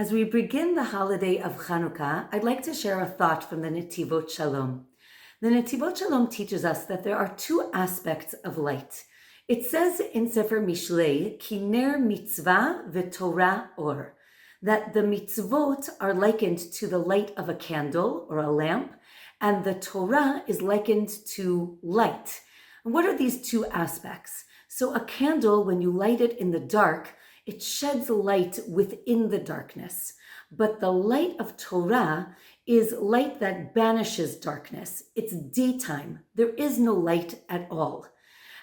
As we begin the holiday of Hanukkah, I'd like to share a thought from the Netivot Shalom. The Netivot Shalom teaches us that there are two aspects of light. It says in Sefer Mishlei, Ki ner mitzvah v'torah or, that the mitzvot are likened to the light of a candle or a lamp, and the Torah is likened to light. And what are these two aspects? So a candle, when you light it in the dark, it sheds light within the darkness. But the light of Torah is light that banishes darkness. It's daytime. There is no light at all.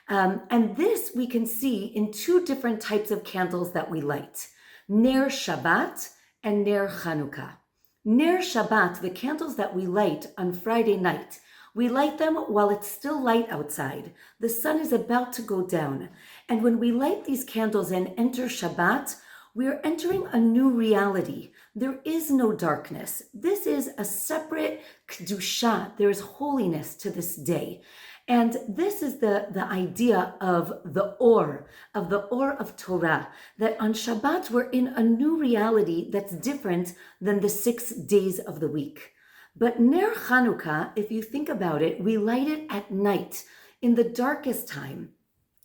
Um, and this we can see in two different types of candles that we light Ner Shabbat and Ner Chanukah. Ner Shabbat, the candles that we light on Friday night, we light them while it's still light outside. The sun is about to go down. And when we light these candles and enter Shabbat, we are entering a new reality. There is no darkness. This is a separate kedusha. There is holiness to this day. And this is the, the idea of the or, of the or of Torah, that on Shabbat we're in a new reality that's different than the six days of the week. But Ner Chanukah, if you think about it, we light it at night in the darkest time.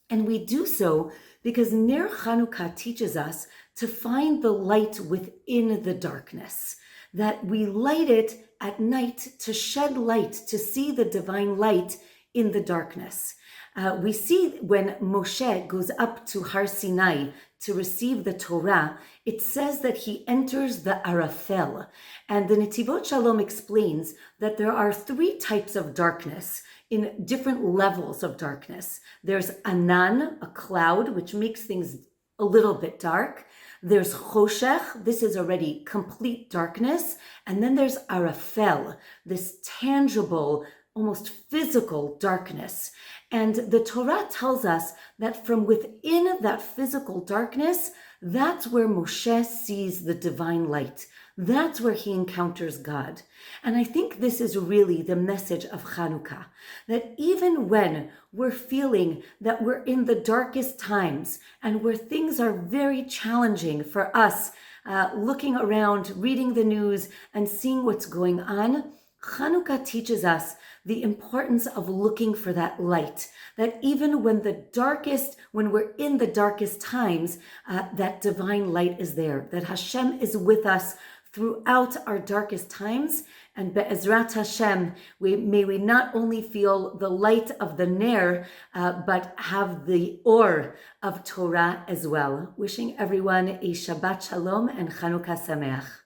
And we do so because Ner Chanukah teaches us to find the light within the darkness, that we light it at night to shed light, to see the divine light in the darkness. Uh, we see when Moshe goes up to Har Sinai to receive the Torah, it says that he enters the Arafel. And the Netivot Shalom explains that there are three types of darkness in different levels of darkness. There's Anan, a cloud, which makes things a little bit dark. There's Choshech, this is already complete darkness. And then there's Arafel, this tangible, almost physical darkness. And the Torah tells us that from within that physical darkness, that's where Moshe sees the divine light. That's where he encounters God. And I think this is really the message of Hanukkah that even when we're feeling that we're in the darkest times and where things are very challenging for us, uh, looking around, reading the news, and seeing what's going on, Hanukkah teaches us the importance of looking for that light. That even when the darkest, when we're in the darkest times, uh, that divine light is there. That Hashem is with us throughout our darkest times. And Be'ezrat Hashem, we, may we not only feel the light of the Ner, uh, but have the Or of Torah as well. Wishing everyone a Shabbat Shalom and Chanukah Sameach.